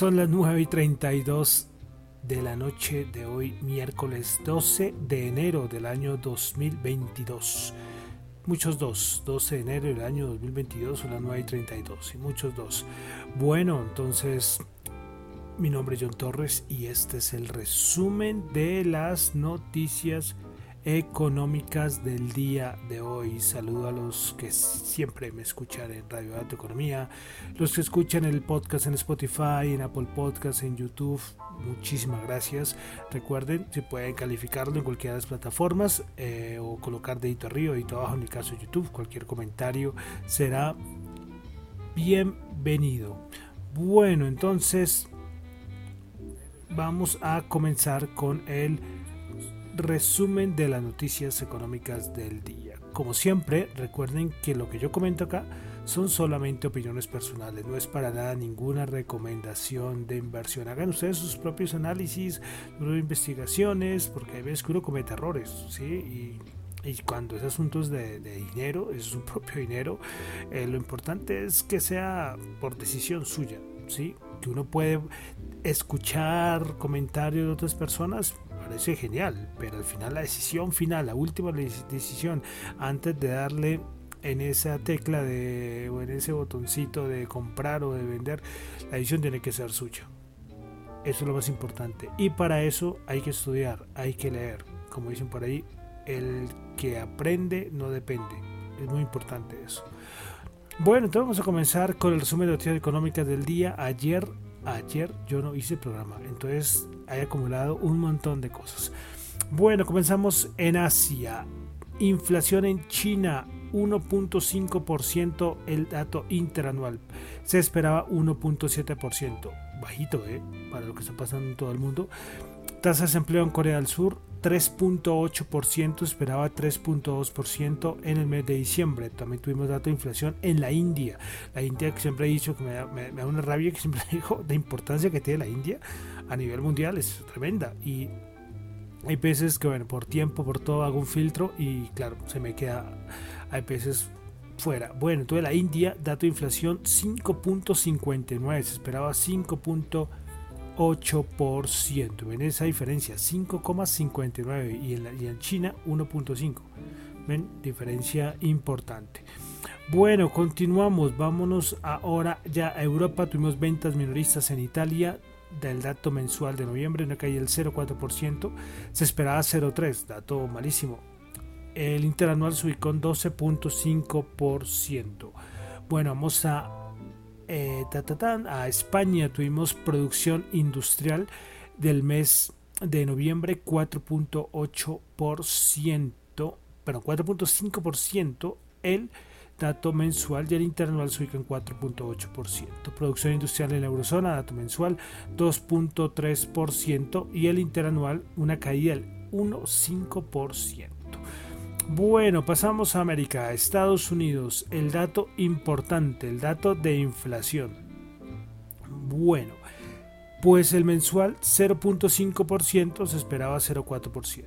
Son las 9 y 32 de la noche de hoy, miércoles 12 de enero del año 2022. Muchos dos, 12 de enero del año 2022 son las 9 y 32 y muchos dos. Bueno, entonces mi nombre es John Torres y este es el resumen de las noticias económicas del día de hoy. Saludo a los que siempre me escuchan en Radio Dato Economía, los que escuchan el podcast en Spotify, en Apple Podcast, en YouTube. Muchísimas gracias. Recuerden, si pueden calificarlo en cualquiera de las plataformas eh, o colocar dedito arriba, dedito abajo en el caso de YouTube. Cualquier comentario será bienvenido. Bueno, entonces vamos a comenzar con el resumen de las noticias económicas del día. Como siempre, recuerden que lo que yo comento acá son solamente opiniones personales, no es para nada ninguna recomendación de inversión. Hagan ustedes sus propios análisis, sus investigaciones, porque hay veces uno comete errores, ¿sí? Y, cuando es asuntos de, dinero, es su propio dinero, eh, lo importante es que sea por decisión suya, ¿sí? Que uno puede escuchar comentarios de otras personas, parece genial, pero al final la decisión final, la última decisión, antes de darle en esa tecla de, o en ese botoncito de comprar o de vender, la decisión tiene que ser suya. Eso es lo más importante. Y para eso hay que estudiar, hay que leer. Como dicen por ahí, el que aprende no depende. Es muy importante eso. Bueno, entonces vamos a comenzar con el resumen de noticias económicas del día. Ayer ayer yo no hice programa, entonces hay acumulado un montón de cosas. Bueno, comenzamos en Asia. Inflación en China 1.5% el dato interanual. Se esperaba 1.7%. Bajito, ¿eh? Para lo que está pasando en todo el mundo. Tasas de empleo en Corea del Sur 3.8%, esperaba 3.2% en el mes de diciembre. También tuvimos dato de inflación en la India. La India que siempre he dicho que me da, una rabia, que siempre dijo de importancia que tiene la India a nivel mundial, es tremenda. Y hay veces que, bueno, por tiempo, por todo hago un filtro y claro, se me queda, hay veces fuera. Bueno, entonces la India, dato de inflación 5.59, se esperaba 5.59 8%. Ven esa diferencia, 5,59 y, en y en China 1.5. Ven, diferencia importante. Bueno, continuamos. Vámonos ahora ya a Europa. Tuvimos ventas minoristas en Italia del dato mensual de noviembre, una caída del 0,4%. Se esperaba 0,3%, dato malísimo. El interanual se ubicó en 12.5%. Bueno, vamos a eh, a España tuvimos producción industrial del mes de noviembre 4.8%, pero 4.5% el dato mensual y el interanual se ubica en 4.8%. Producción industrial en la eurozona, dato mensual 2.3% y el interanual una caída del 1.5%. Bueno, pasamos a América, Estados Unidos, el dato importante, el dato de inflación. Bueno, pues el mensual 0.5% se esperaba 0.4%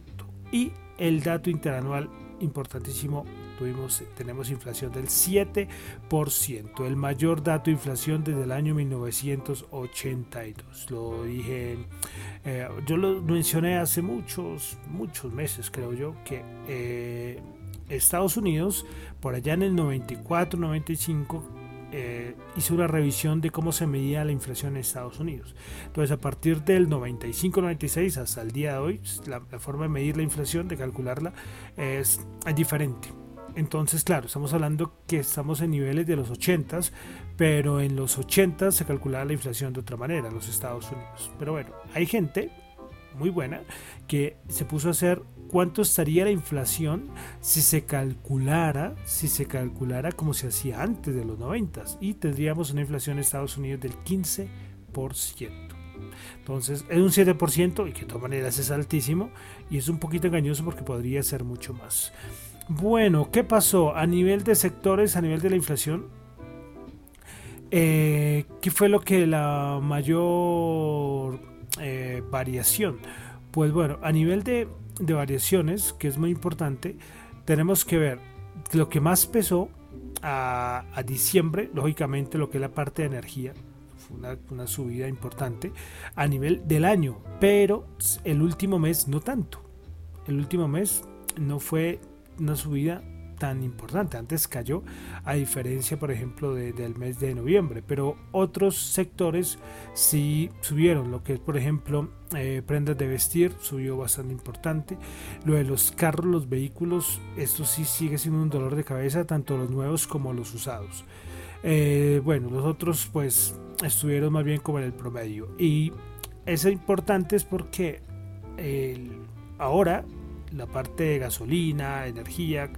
y el dato interanual importantísimo tuvimos tenemos inflación del 7%, el mayor dato de inflación desde el año 1982. Lo dije, eh, yo lo mencioné hace muchos, muchos meses, creo yo, que eh, Estados Unidos, por allá en el 94, 95, eh, hizo una revisión de cómo se medía la inflación en Estados Unidos. Entonces, a partir del 95-96 hasta el día de hoy, la, forma de medir la inflación, de calcularla, es, es diferente Entonces, claro, estamos hablando que estamos en niveles de los 80, pero en los 80 se calculaba la inflación de otra manera en los Estados Unidos. Pero bueno, hay gente muy buena que se puso a hacer cuánto estaría la inflación si se calculara, si se calculara como se hacía antes de los 90 y tendríamos una inflación en Estados Unidos del 15%. Entonces es un 7% y que de todas maneras es altísimo y es un poquito engañoso porque podría ser mucho más. Bueno, ¿qué pasó a nivel de sectores, a nivel de la inflación? Eh, ¿Qué fue lo que la mayor eh, variación? Pues bueno, a nivel de, variaciones, que es muy importante, tenemos que ver lo que más pesó a, diciembre, lógicamente lo que es la parte de energía, fue una, una, subida importante a nivel del año, pero el último mes no tanto. El último mes no fue una subida tan importante. Antes cayó, a diferencia, por ejemplo, del mes de noviembre, pero otros sectores sí subieron, lo que es, por ejemplo, eh, prendas de vestir, subió bastante importante. Lo de los carros, los vehículos, esto sí sigue siendo un dolor de cabeza, tanto los nuevos como los usados. Eh, bueno, los otros pues estuvieron más bien como en el promedio. Y eso importante es porque ahora la parte de gasolina, energía,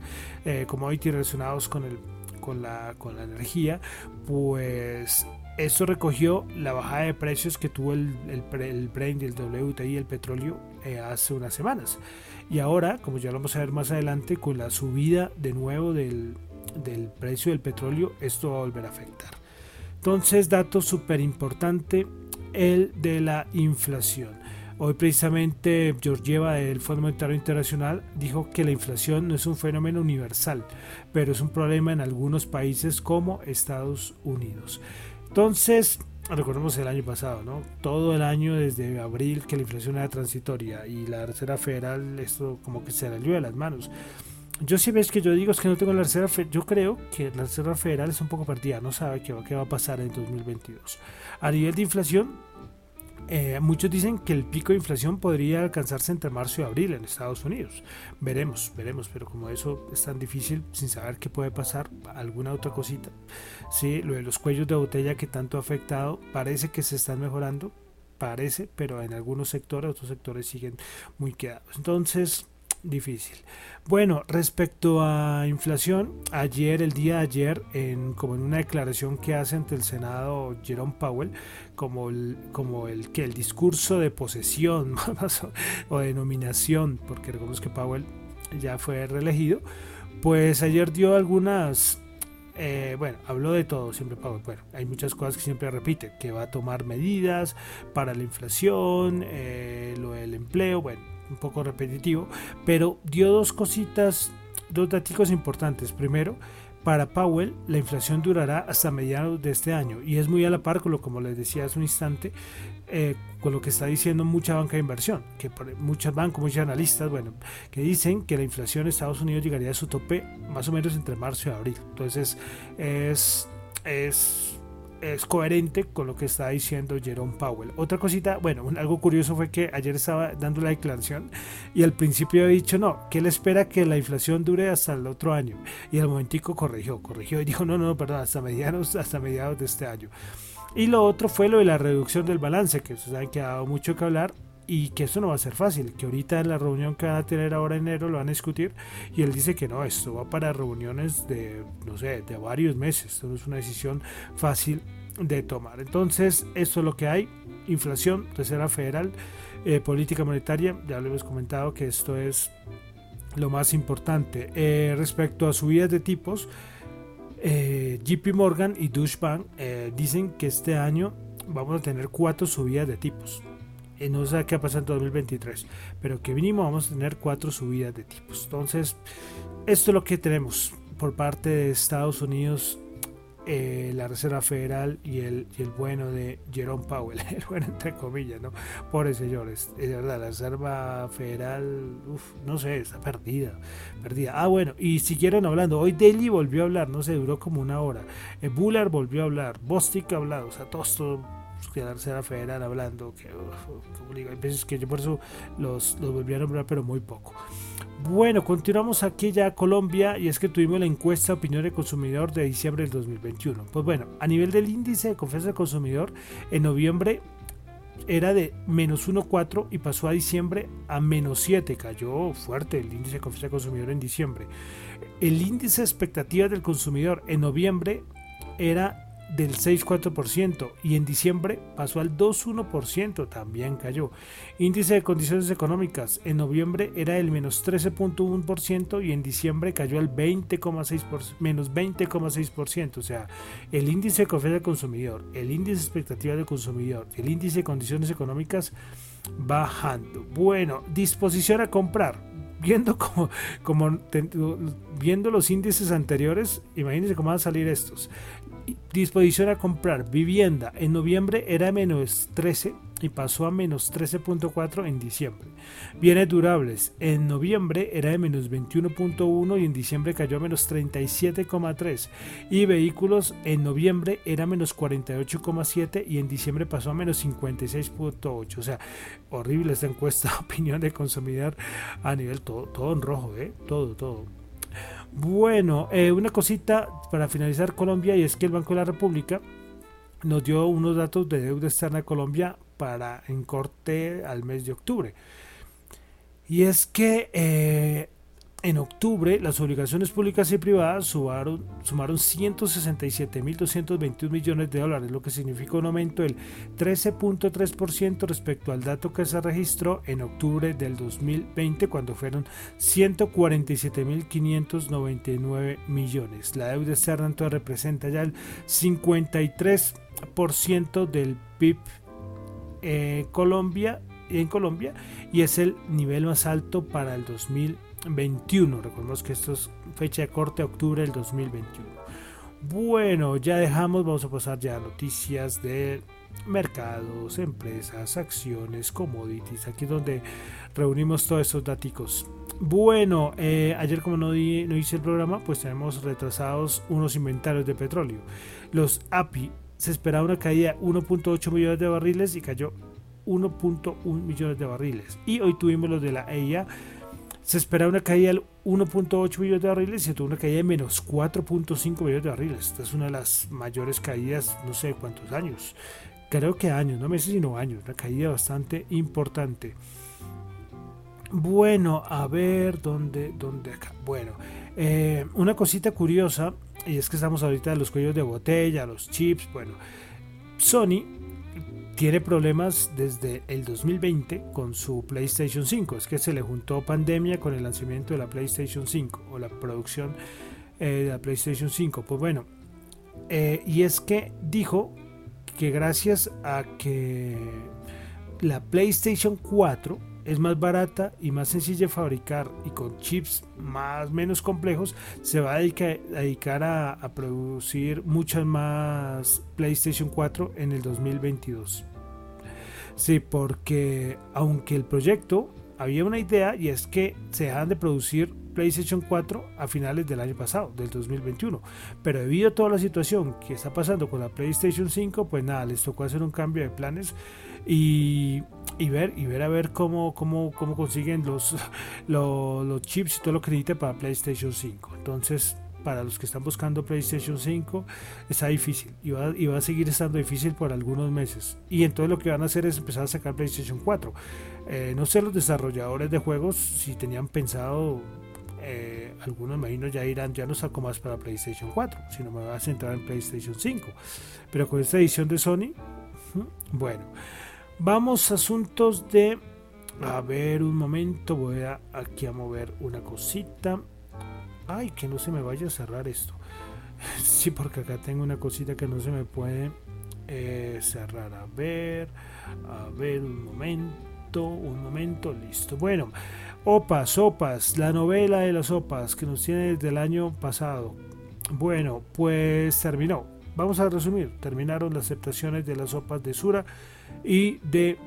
eh, commodities relacionados con, el, con, la, con la energía, pues eso recogió la bajada de precios que tuvo el, el, el Brent y el WTI, el petróleo, eh, hace unas semanas. Y ahora, como ya lo vamos a ver más adelante, con la subida de nuevo del, del precio del petróleo, esto va a volver a afectar. Entonces, dato súper importante, el de la inflación. Hoy precisamente Georgieva del Fondo Monetario Internacional dijo que la inflación no es un fenómeno universal, pero es un problema en algunos países como Estados Unidos. Entonces, recordemos el año pasado, ¿no? Todo el año desde abril que la inflación era transitoria y la Reserva Federal esto como que se le de las manos. Yo sí ves que yo digo es que no tengo la Reserva Federal, yo creo que la Reserva Federal es un poco perdida, no sabe qué va, qué va a pasar en 2022. A nivel de inflación, eh, muchos dicen que el pico de inflación podría alcanzarse entre marzo y abril en Estados Unidos. Veremos, veremos, pero como eso es tan difícil, sin saber qué puede pasar, alguna otra cosita. Sí, lo de los cuellos de botella que tanto ha afectado, parece que se están mejorando, parece, pero en algunos sectores, otros sectores siguen muy quedados. Entonces, difícil. Bueno, respecto a inflación, ayer, el día de ayer, en, como en una declaración que hace ante el Senado Jerome Powell, como el, como el que el discurso de posesión o de nominación, porque recordemos que Powell ya fue reelegido, pues ayer dio algunas eh, bueno, habló de todo siempre Powell. Bueno, hay muchas cosas que siempre repite, que va a tomar medidas para la inflación, eh, lo del empleo, bueno, un poco repetitivo, pero dio dos cositas, dos datos importantes. Primero, para Powell, la inflación durará hasta mediados de este año y es muy a la par con lo como les decía hace un instante, eh, con lo que está diciendo mucha banca de inversión, que muchas bancos, muchos analistas, bueno, que dicen que la inflación en Estados Unidos llegaría a su tope más o menos entre marzo y abril. Entonces, es, es es coherente con lo que está diciendo Jerome Powell. Otra cosita, bueno, algo curioso fue que ayer estaba dando la declaración y al principio había dicho no, que él espera que la inflación dure hasta el otro año. Y al momentico corrigió, corrigió y dijo no, no, perdón, hasta mediados, hasta mediados de este año. Y lo otro fue lo de la reducción del balance, que ustedes saben que ha dado mucho que hablar y que eso no va a ser fácil, que ahorita en la reunión que van a tener ahora en enero lo van a discutir y él dice que no, esto va para reuniones de, no sé, de varios meses, esto no es una decisión fácil de tomar. Entonces, esto es lo que hay, inflación, Reserva Federal, eh, política monetaria, ya lo hemos comentado que esto es lo más importante. Eh, respecto a subidas de tipos, eh, JP Morgan y Deutsche Bank dicen que este año vamos a tener cuatro subidas de tipos no sé qué va a pasar en 2023, pero que mínimo vamos a tener cuatro subidas de tipos. Entonces, esto es lo que tenemos por parte de Estados Unidos, eh, la Reserva Federal y el, el, bueno de Jerome Powell, el bueno entre comillas, ¿no? Pobres señores, es verdad, la Reserva Federal, no sé, está perdida, perdida. Ah, bueno, y siguieron hablando, hoy Daly volvió a hablar, no sé, duró como una hora, eh, Bullard volvió a hablar, Bostic ha hablado, o sea, todos, tercera federal hablando, que hay veces que yo por eso los, los volví a nombrar, pero muy poco. Bueno, continuamos aquí ya a Colombia y es que tuvimos la encuesta de opinión del consumidor de diciembre del 2021. Pues bueno, a nivel del índice de confianza del consumidor, en noviembre era de menos 1,4 y pasó a diciembre a menos 7. Cayó fuerte el índice de confianza del consumidor en diciembre. El índice de expectativas del consumidor en noviembre era del 6,4% y en diciembre pasó al 2,1%, también cayó. Índice de condiciones económicas en noviembre era el menos 13,1% y en diciembre cayó al 20,6%, menos 20,6%. O sea, el índice de confianza del consumidor, el índice de expectativa del consumidor, el índice de condiciones económicas bajando. Bueno, disposición a comprar viendo como, como viendo los índices anteriores, imagínense cómo van a salir estos disposición a comprar vivienda en noviembre era menos 13 y pasó a menos 13.4 en diciembre. Bienes durables en noviembre era de menos 21.1 y en diciembre cayó a menos 37.3. Y vehículos en noviembre era menos 48.7 y en diciembre pasó a menos 56.8. O sea, horrible esta encuesta opinión de consumidor a nivel todo, todo en rojo, ¿eh? todo, todo. Bueno, eh, una cosita para finalizar Colombia y es que el Banco de la República nos dio unos datos de deuda externa de Colombia para en corte al mes de octubre. Y es que eh, en octubre, las obligaciones públicas y privadas sumaron, sumaron 167.221 millones de dólares, lo que significa un aumento del 13.3% respecto al dato que se registró en octubre del 2020, cuando fueron 147.599 millones. La deuda externa entonces representa ya el 53% del PIB eh, Colombia, en Colombia y es el nivel más alto para el 2020 21. Recordemos que esto es fecha de corte, octubre del 2021. Bueno, ya dejamos, vamos a pasar ya a noticias de mercados, empresas, acciones, commodities. Aquí es donde reunimos todos esos datos. Bueno, eh, ayer como no, no hice el programa, pues tenemos retrasados unos inventarios de petróleo. Los API se esperaba una caída de 1.8 millones de barriles y cayó 1.1 millones de barriles. Y hoy tuvimos los de la EIA se esperaba una caída del 1.8 millones de barriles y se tuvo una caída de menos 4.5 millones de barriles. Esta es una de las mayores caídas, no sé cuántos años. Creo que años, no meses sino años. Una caída bastante importante. Bueno, a ver, ¿dónde, dónde acá? Bueno, eh, una cosita curiosa, y es que estamos ahorita de los cuellos de botella, los chips, bueno, Sony tiene problemas desde el 2020 con su PlayStation 5. Es que se le juntó pandemia con el lanzamiento de la PlayStation 5 o la producción eh, de la PlayStation 5. Pues bueno, eh, y es que dijo que gracias a que la PlayStation 4 es más barata y más sencilla de fabricar y con chips más menos complejos, se va a dedicar, a, producir muchas más PlayStation 4 en el 2022. Sí, porque aunque el proyecto había una idea y es que se dejan de producir PlayStation 4 a finales del año pasado, del 2021. Pero debido a toda la situación que está pasando con la PlayStation 5, pues nada, les tocó hacer un cambio de planes y, ver y ver a ver cómo, cómo, cómo consiguen los, los, chips y todo lo que necesita para PlayStation 5. Entonces, para los que están buscando PlayStation 5 está difícil y va, y va, a seguir estando difícil por algunos meses. Y entonces lo que van a hacer es empezar a sacar PlayStation 4. Eh, no sé los desarrolladores de juegos si tenían pensado, eh, algunos imagino ya irán, ya no saco más para PlayStation 4, sino me voy a centrar en PlayStation 5. Pero con esta edición de Sony, bueno. Vamos a asuntos de... A ver, un momento, voy a aquí a mover una cosita. Ay, que no se me vaya a cerrar esto. Sí, porque acá tengo una cosita que no se me puede eh, cerrar. A ver, a ver, un momento, un momento, listo. Bueno, Opas, Opas, la novela de las Opas que nos tiene desde el año pasado. Bueno, pues terminó. Vamos a resumir. Terminaron las aceptaciones de las Opas de Sura y de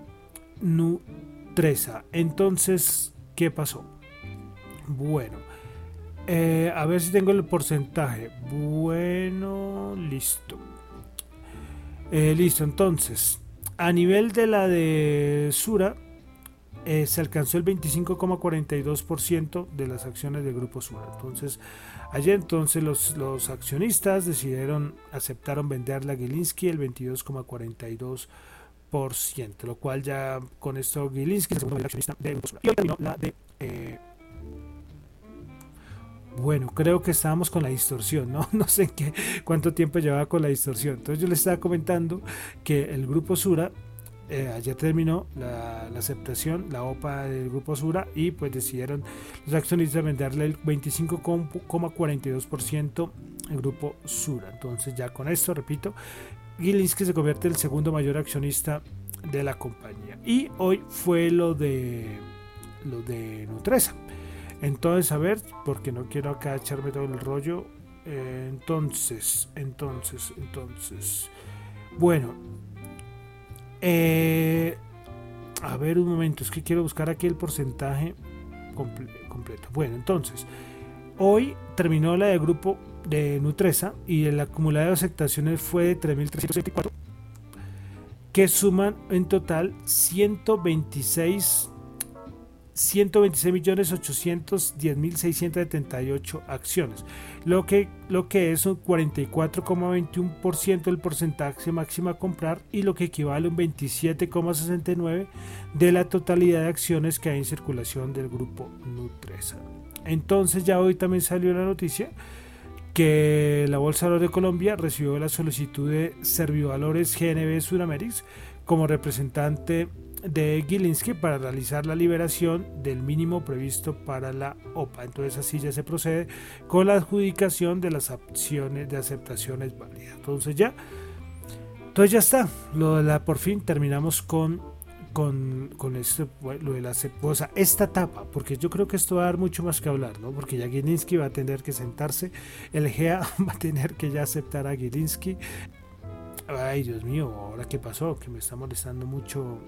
Nutresa. Entonces, ¿qué pasó? Bueno, eh, a ver si tengo el porcentaje. Bueno, listo. Eh, listo, entonces, a nivel de la de Sura, eh, se alcanzó el 25,42% de las acciones del grupo Sura. Entonces, ayer entonces los, los accionistas decidieron, aceptaron venderle a Gilinski el 22,42%, lo cual ya con esto Gilinski es el accionista Sura. Y hoy terminó la de... Eh, bueno, creo que estábamos con la distorsión, ¿no? No sé qué, cuánto tiempo llevaba con la distorsión. Entonces yo les estaba comentando que el grupo Sura eh, terminó la, aceptación, la OPA del grupo Sura y pues decidieron los accionistas venderle el 25,42% al grupo Sura. Entonces ya con esto, repito, Gilinski se convierte en el segundo mayor accionista de la compañía. Y hoy fue lo de lo de Nutresa. Entonces, a ver, porque no quiero acá echarme todo el rollo. Eh, entonces, entonces, entonces. Bueno, eh, a ver un momento, es que quiero buscar aquí el porcentaje completo. Bueno, entonces, hoy terminó la de grupo de Nutresa y el acumulado de aceptaciones fue de 3.374, que suman en total 126 126.810.678 acciones, lo que, lo que es un 44,21% del porcentaje máximo a comprar y lo que equivale a un 27,69% de la totalidad de acciones que hay en circulación del grupo Nutresa. Entonces ya hoy también salió la noticia que la Bolsa de Colombia recibió la solicitud de Servivalores GNB Sudamérica como representante de Gilinski para realizar la liberación del mínimo previsto para la OPA. Entonces así ya se procede con la adjudicación de las acciones de aceptaciones válidas. Entonces ya, entonces ya está. Lo de la por fin terminamos con con, con lo de la o esta etapa, porque yo creo que esto va a dar mucho más que hablar, ¿no? Porque ya Gilinski va a tener que sentarse, el GEA va a tener que ya aceptar a Gilinski. Ay, Dios mío, ahora qué pasó, que me está molestando mucho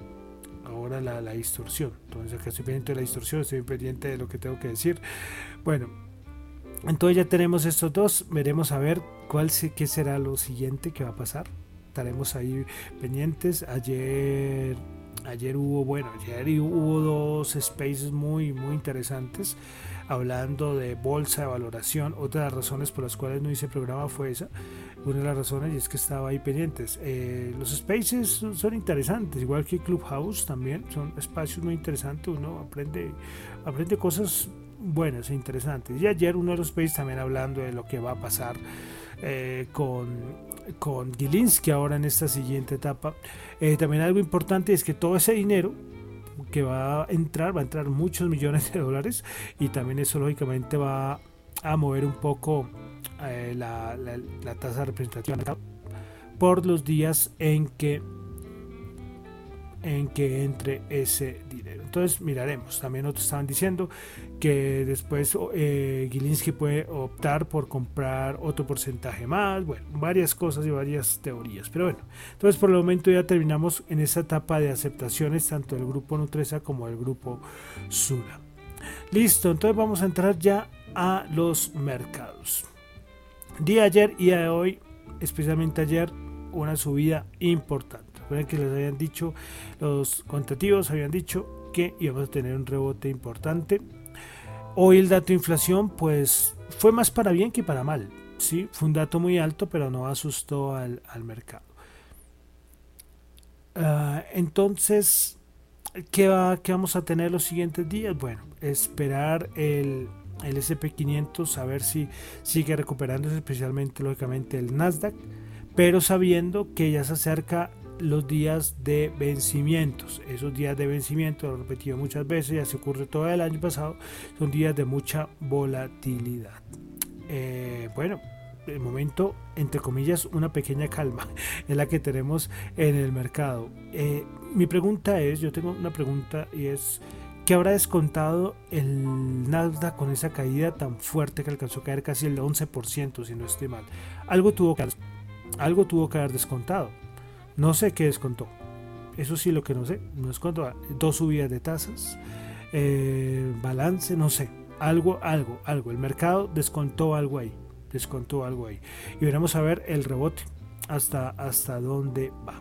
ahora la, distorsión. Entonces acá estoy pendiente de la distorsión, estoy pendiente de lo que tengo que decir. Bueno, entonces ya tenemos estos dos, veremos a ver cuál qué será lo siguiente que va a pasar. Estaremos ahí pendientes. Ayer ayer hubo, bueno, ayer hubo dos spaces muy muy interesantes hablando de bolsa de valoración. Otra de las razones por las cuales no hice programa fue esa una de las razones y es que estaba ahí pendientes. Eh, los spaces son, interesantes, igual que Clubhouse también, son espacios muy interesantes, uno aprende, aprende cosas buenas e interesantes. Y ayer uno de los spaces también hablando de lo que va a pasar eh, con, con Gilinski ahora en esta siguiente etapa. Eh, también algo importante es que todo ese dinero que va a entrar, va a entrar muchos millones de dólares y también eso lógicamente va a mover un poco eh, la, tasa representativa por los días en que en que entre ese dinero. Entonces miraremos. También otros estaban diciendo que después eh, puede optar por comprar otro porcentaje más. Bueno, varias cosas y varias teorías. Pero bueno, entonces por el momento ya terminamos en esa etapa de aceptaciones tanto del grupo Nutresa como del grupo Sura. Listo, entonces vamos a entrar ya a los mercados. Día ayer y de hoy, especialmente ayer, una subida importante. Recuerden que les habían dicho, los cuantitativos habían dicho que íbamos a tener un rebote importante. Hoy el dato de inflación, pues fue más para bien que para mal. ¿sí? Fue un dato muy alto, pero no asustó al, mercado. Ah, entonces, ¿qué, va, ¿qué vamos a tener los siguientes días? Bueno, esperar el el SP500 a ver si sigue recuperándose, especialmente lógicamente el Nasdaq, pero sabiendo que ya se acerca los días de vencimientos. Esos días de vencimiento, lo he repetido muchas veces, ya se ocurre todo el año pasado, son días de mucha volatilidad. Eh, bueno, de momento, entre comillas, una pequeña calma en la que tenemos en el mercado. Eh, mi pregunta es, yo tengo una pregunta y es, ¿Qué habrá descontado el Nasdaq con esa caída tan fuerte que alcanzó a caer casi el 11%, si no estoy mal? Algo tuvo que, algo tuvo que haber descontado. No sé qué descontó. Eso sí lo que no sé. No descontó dos subidas de tasas, eh, balance, no sé. Algo, algo, algo. El mercado descontó algo ahí. Descontó algo ahí. Y veremos a ver el rebote. hasta, hasta dónde va.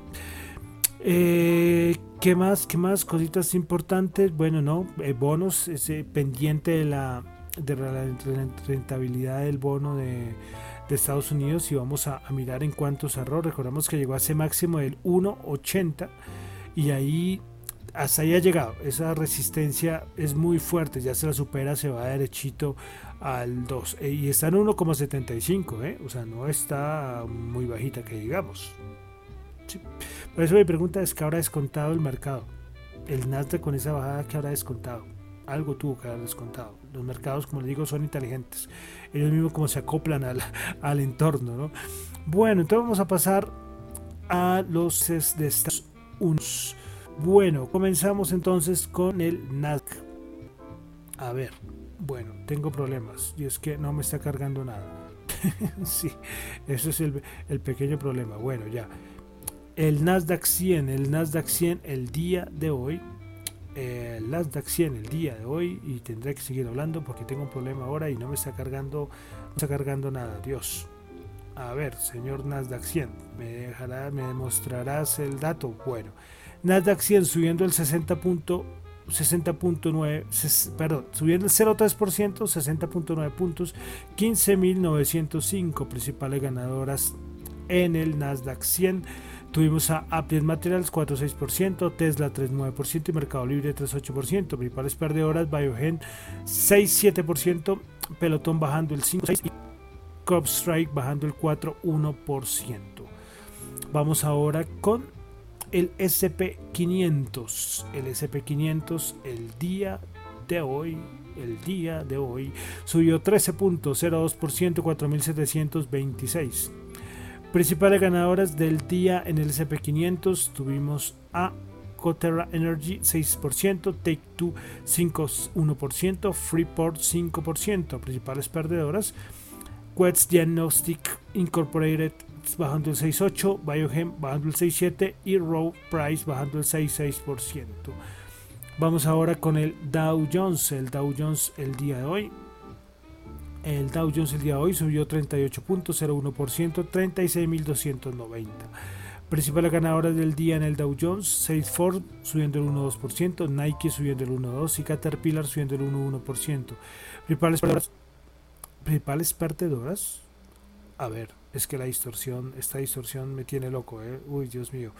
Eh, ¿Qué más? ¿Qué más? Cositas importantes. Bueno, no, eh, bonos, ese pendiente de la, rentabilidad del bono de, Estados Unidos y vamos a, mirar en cuánto cerró. Recordamos que llegó a ese máximo del 1.80 y ahí hasta ahí ha llegado. Esa resistencia es muy fuerte, ya se la supera, se va derechito al 2 eh, y está en 1,75, ¿eh? o sea, no está muy bajita que digamos. Por eso mi pregunta es: ¿qué habrá descontado el mercado? El Nasdaq con esa bajada, ¿qué habrá descontado? Algo tuvo que haber descontado. Los mercados, como les digo, son inteligentes. Ellos mismos como se acoplan al, al entorno. ¿no? Bueno, entonces vamos a pasar a los de Estados Unidos. Bueno, comenzamos entonces con el Nasdaq. A ver, bueno, tengo problemas y es que no me está cargando nada. sí, eso es el, el pequeño problema. Bueno, ya el Nasdaq 100, el Nasdaq 100 el día de hoy, el Nasdaq 100 el día de hoy y tendré que seguir hablando porque tengo un problema ahora y no me está cargando, no está cargando nada, Dios. A ver, señor Nasdaq 100, me dejará, me demostrarás el dato. Bueno, Nasdaq 100 subiendo el 60 60.9, perdón, subiendo el 0.3%, 60.9 puntos, 15.905 principales ganadoras en el Nasdaq 100 Tuvimos a Apple Materials 4.6%, Tesla 3.9% y Mercado Libre 3.8%. Principales perdedoras, Biogen 6.7%, Pelotón bajando el 5.6% y CrowdStrike bajando el 4.1%. Vamos ahora con el SP500. El SP500 el día de hoy el día de hoy subió 13.02%, 4.726. Principales ganadoras del día en el SP500 tuvimos a Coterra Energy 6%, Take Two 5.1%, Freeport 5%. Principales perdedoras, Quets Diagnostic Incorporated bajando el 6.8%, Biogen bajando el 6.7% y Row Price bajando el 6.6%. Vamos ahora con el Dow Jones. El Dow Jones el día de hoy el Dow Jones el día de hoy subió 38.01%, 36.290. Principales ganadoras del día en el Dow Jones, Salesforce subiendo el 1.2%, Nike subiendo el 1.2% y Caterpillar subiendo el 1.1%. Principales principales perdedoras, a ver, es que la distorsión, esta distorsión me tiene loco, ¿eh? uy Dios mío.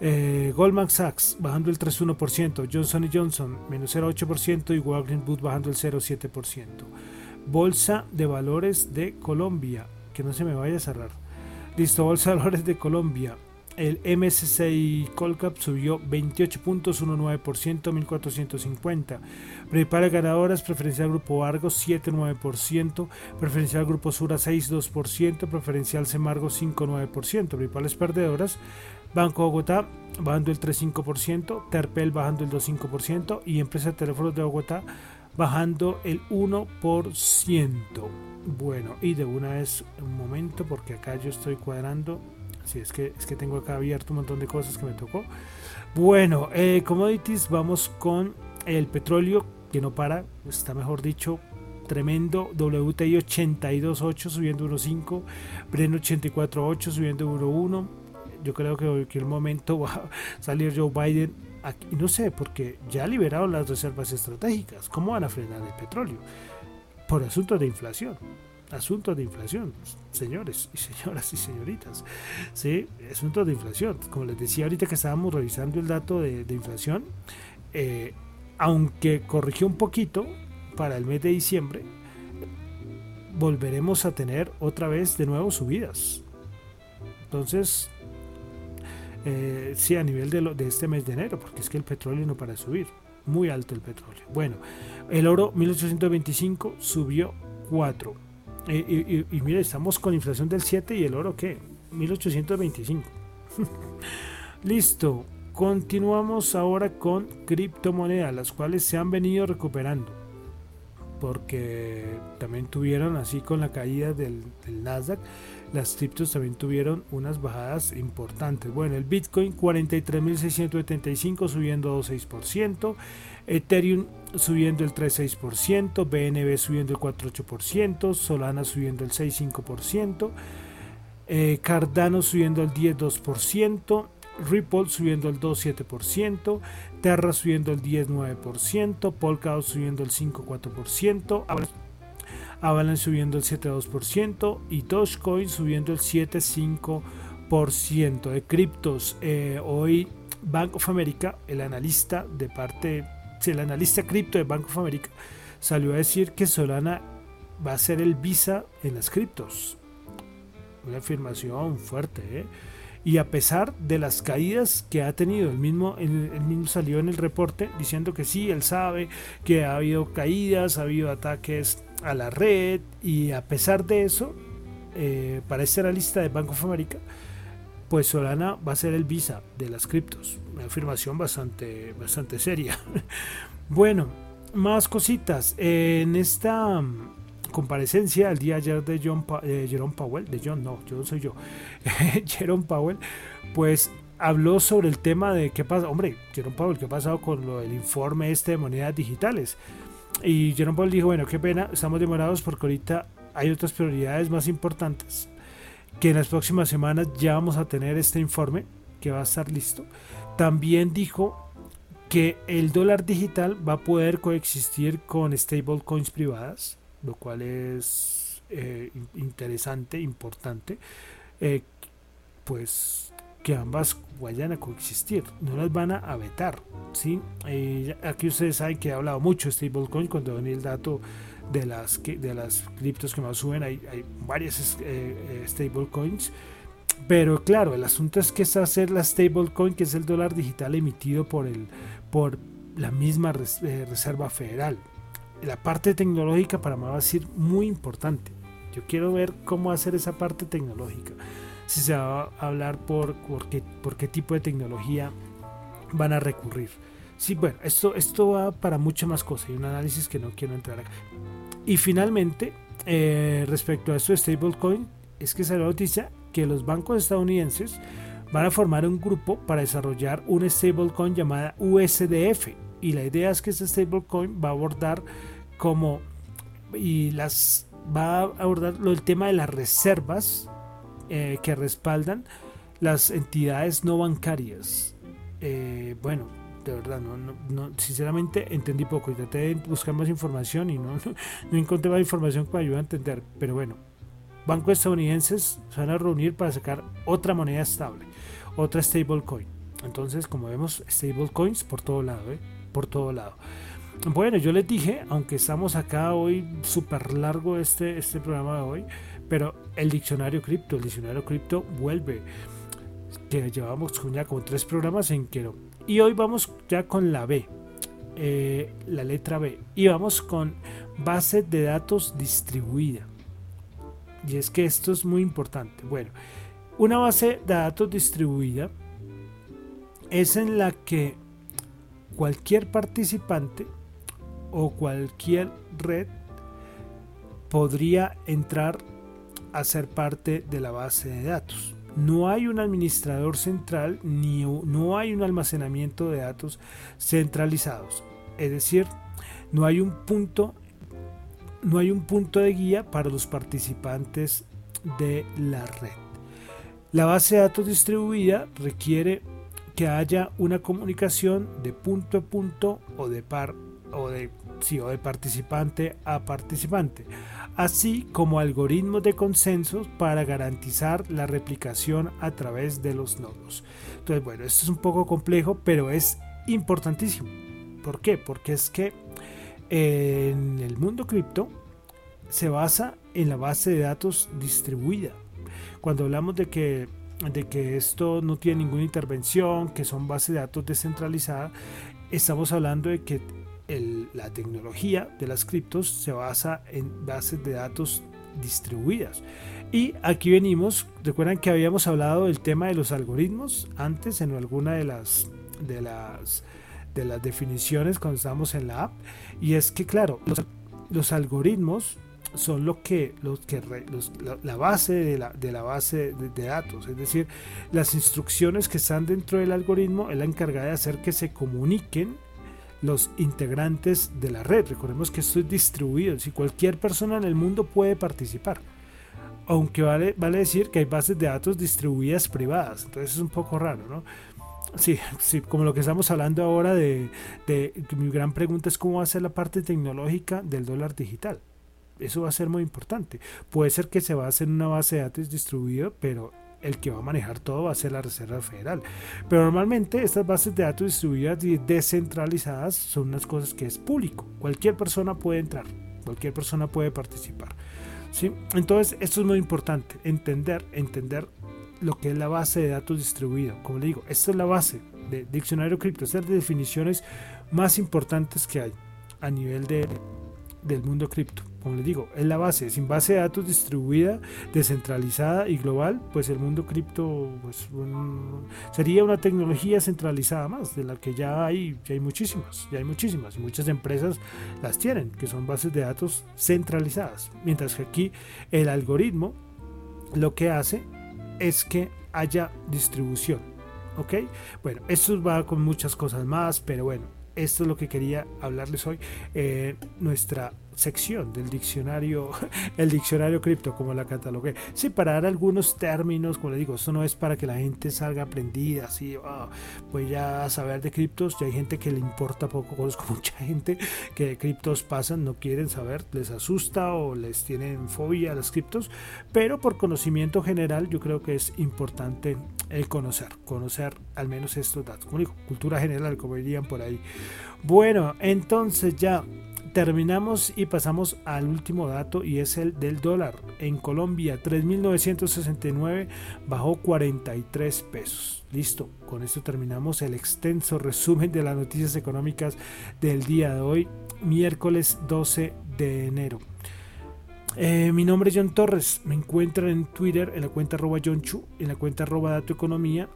Eh, Goldman Sachs bajando el 3.1%, Johnson Johnson menos 0.8% y Walgreens Boots bajando el 0.7%. Bolsa de Valores de Colombia. Que no se me vaya a cerrar. Listo, Bolsa de Valores de Colombia. El MSCI Colcap subió 28.19%, 1450. Prepara ganadoras, preferencial Grupo Argos 7.9%, preferencial Grupo Sura 6.2%, preferencial Semargo 5.9%. Principales perdedoras, Banco Bogotá bajando el 3.5%, Terpel bajando el 2.5% y Empresa Teléfonos de Bogotá bajando el 1%. Bueno, y de una vez un momento porque acá yo estoy cuadrando. Si es que es que tengo acá abierto un montón de cosas que me tocó. Bueno, eh, commodities, vamos con el petróleo que no para, está mejor dicho, tremendo. WTI 82.8 subiendo 1.5, Bren 84.8 subiendo 1.1. Yo creo que en cualquier momento va a salir Joe Biden No sé, porque ya liberaron las reservas estratégicas. ¿Cómo van a frenar el petróleo? Por asuntos de inflación. Asuntos de inflación, señores y señoras y señoritas. Sí, asuntos de inflación. Como les decía ahorita que estábamos revisando el dato de, inflación, eh, aunque corrigió un poquito para el mes de diciembre, volveremos a tener otra vez de nuevo subidas. Entonces, eh, sí, a nivel de, de este mes de enero, porque es que el petróleo no para de subir. Muy alto el petróleo. Bueno, el oro 1825 subió 4. Eh, y, mire, estamos con inflación del 7 y el oro ¿qué? 1825. Listo. Continuamos ahora con criptomonedas, las cuales se han venido recuperando. Porque también tuvieron así con la caída del, del Nasdaq las criptos también tuvieron unas bajadas importantes. Bueno, el Bitcoin 43.675 subiendo 2,6%, Ethereum subiendo el 3,6%, BNB subiendo el 4,8%, Solana subiendo el 6,5%. eh, Cardano subiendo el 10,2%, Ripple subiendo el 2,7%, Terra subiendo el 10,9%, Polkadot subiendo el 5,4%, Avalanche subiendo el 7,2% y Dogecoin subiendo el 7,5% de criptos. Hoy Bank of America, el analista de parte, el analista cripto de Bank of America, salió a decir que Solana va a ser el Visa en las criptos. Una afirmación fuerte, ¿eh? Y a pesar de las caídas que ha tenido, el mismo, el, mismo salió en el reporte diciendo que sí, él sabe que ha habido caídas, ha habido ataques a la red y a pesar de eso, eh, para esta lista de Bank of America, pues Solana va a ser el Visa de las criptos. Una afirmación bastante, bastante seria. bueno, más cositas. En esta comparecencia el día ayer de John Jerome Powell, de John, no, yo soy yo, Jerome Powell, pues habló sobre el tema de qué pasa, hombre, Jerome Powell, qué ha pasado con lo del informe este de monedas digitales. Y Jerome Powell dijo, bueno, qué pena, estamos demorados porque ahorita hay otras prioridades más importantes, que en las próximas semanas ya vamos a tener este informe que va a estar listo. También dijo que el dólar digital va a poder coexistir con stablecoins privadas lo cual es eh, interesante, importante, eh, pues que ambas vayan a coexistir, no las van a vetar. ¿sí? Eh, aquí ustedes saben que he hablado mucho de stablecoin cuando ven el dato de las, de las criptos que más suben, hay, hay varias stablecoins. Pero claro, el asunto es que es hacer la stablecoin, que es el dólar digital emitido por, el, por la misma Reserva Federal la parte tecnológica para mí va a ser muy importante. Yo quiero ver cómo hacer esa parte tecnológica. Si se va a hablar por, qué, por qué tipo de tecnología van a recurrir. Sí, bueno, esto, esto va para muchas más cosas. Hay un análisis que no quiero entrar acá. Y finalmente, eh, respecto a de stablecoin, es que salió la noticia que los bancos estadounidenses van a formar un grupo para desarrollar un stablecoin llamada USDF y la idea es que este stablecoin va a abordar como y las va a abordar el tema de las reservas eh, que respaldan las entidades no bancarias. Eh, bueno, de verdad, no, sinceramente entendí poco traté buscar más información y no, no, encontré más información que me ayude a entender. Pero bueno, bancos estadounidenses se van a reunir para sacar otra moneda estable, otra stablecoin. Entonces, como vemos, stablecoins por todo lado. ¿eh? Por todo lado. Bueno, yo les dije, aunque estamos acá hoy súper largo este, este programa de hoy, pero el diccionario cripto, el diccionario cripto vuelve, que llevamos ya como tres programas en que Y hoy vamos ya con la B, eh, la letra B, y vamos con base de datos distribuida. Y es que esto es muy importante. Bueno, una base de datos distribuida es en la que cualquier participante o cualquier red podría entrar a ser parte de la base de datos. No hay un administrador central ni no hay un almacenamiento de datos centralizados. Es decir, no hay un punto no hay un punto de guía para los participantes de la red. La base de datos distribuida requiere que haya una comunicación de punto a punto o de par o de, sí, o de participante a participante, así como algoritmos de consenso para garantizar la replicación a través de los nodos. Entonces, bueno, esto es un poco complejo, pero es importantísimo. ¿Por qué? Porque es que en el mundo cripto se basa en la base de datos distribuida. Cuando hablamos de que de que esto no tiene ninguna intervención, que son bases de datos descentralizadas, estamos hablando de que la tecnología de las criptos se basa en bases de datos distribuidas. Y aquí venimos, recuerdan que habíamos hablado del tema de los algoritmos antes en alguna de las de las de las definiciones cuando estábamos en la app y es que claro, los, los algoritmos son lo que, los que la, base de la, de la base de, datos, es decir, las instrucciones que están dentro del algoritmo es la encargada de hacer que se comuniquen los integrantes de la red. Recordemos que esto es distribuido, si cualquier persona en el mundo puede participar. aunque vale, vale decir que hay bases de datos distribuidas privadas, entonces es un poco raro, ¿no? Sí, sí, como lo que estamos hablando ahora de, mi gran pregunta es cómo va a ser la parte tecnológica del dólar digital. Eso va a ser muy importante. Puede ser que se va a hacer una base de datos distribuida, pero el que va a manejar todo va a ser la Reserva Federal. Pero normalmente estas bases de datos distribuidas y descentralizadas son unas cosas que es público. Cualquier persona puede entrar, cualquier persona puede participar. ¿sí? Entonces, esto es muy importante, entender, entender lo que es la base de datos distribuida. Como le digo, esta es la base de diccionario cripto, es de las definiciones más importantes que hay a nivel de, del mundo cripto como les digo, es la base. Sin base de datos distribuida, descentralizada y global, pues el mundo cripto pues, sería una tecnología centralizada más, de la que ya hay, ya hay muchísimas, ya hay muchísimas, muchas empresas las tienen, que son bases de datos centralizadas. Mientras que aquí el algoritmo lo que hace es que haya distribución. ¿Ok? Bueno, esto va con muchas cosas más, pero bueno, esto es lo que quería hablarles hoy. Eh, nuestra sección del diccionario, el diccionario cripto, como la catalogué. Sí, para dar algunos términos, como le digo, esto no es para que la gente salga aprendida, así, oh, pues ya saber de criptos, ya hay gente que le importa poco, conozco mucha gente que de criptos pasan, no quieren saber, les asusta o les tienen fobia a las criptos, pero por conocimiento general yo creo que es importante el conocer, conocer al menos estos datos, como cultura general, como dirían por ahí. Bueno, entonces ya terminamos y pasamos al último dato y es el del dólar. En Colombia 3.969 bajó 43 pesos. Listo, con esto terminamos el extenso resumen de las noticias económicas del día de hoy, miércoles 12 de enero. Eh, mi nombre es John Torres, me encuentran en Twitter en la cuenta arroba John Chu, en la cuenta arroba Dato Economía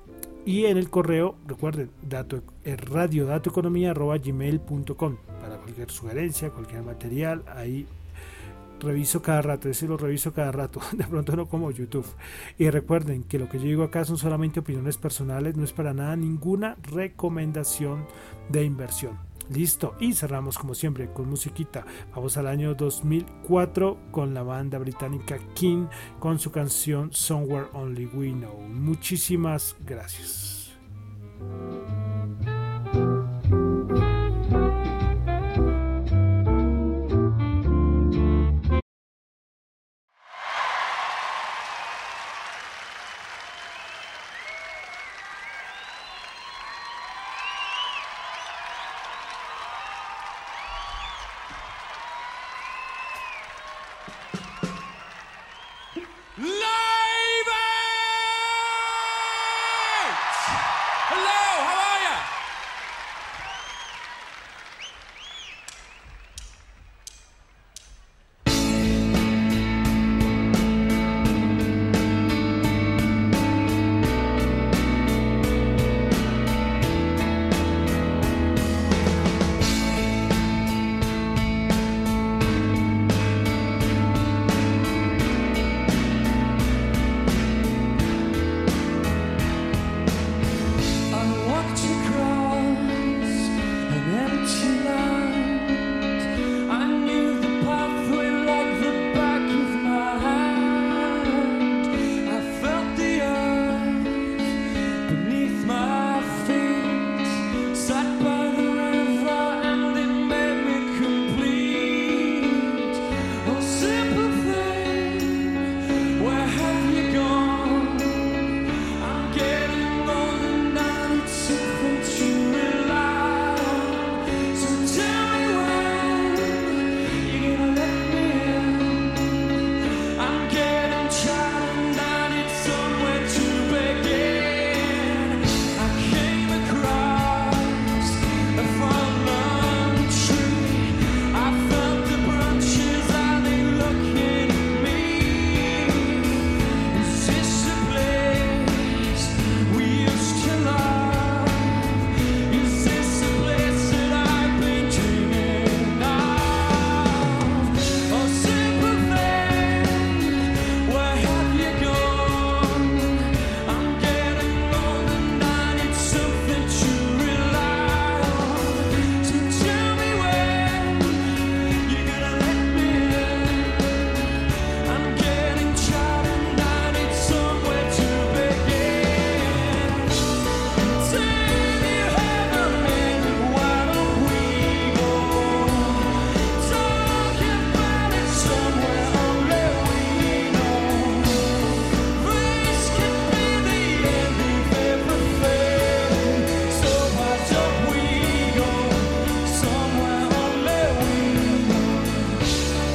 y en el correo, recuerden, dato, eh, radiodatoeconomía.gmail.com para cualquier sugerencia, cualquier material, ahí reviso cada rato, ese lo reviso cada rato, de pronto no como YouTube. Y recuerden que lo que yo digo acá son solamente opiniones personales, no es para nada ninguna recomendación de inversión. Listo, y cerramos como siempre con musiquita. Vamos al año 2004 con la banda británica King con su canción Somewhere Only We Know. Muchísimas gracias.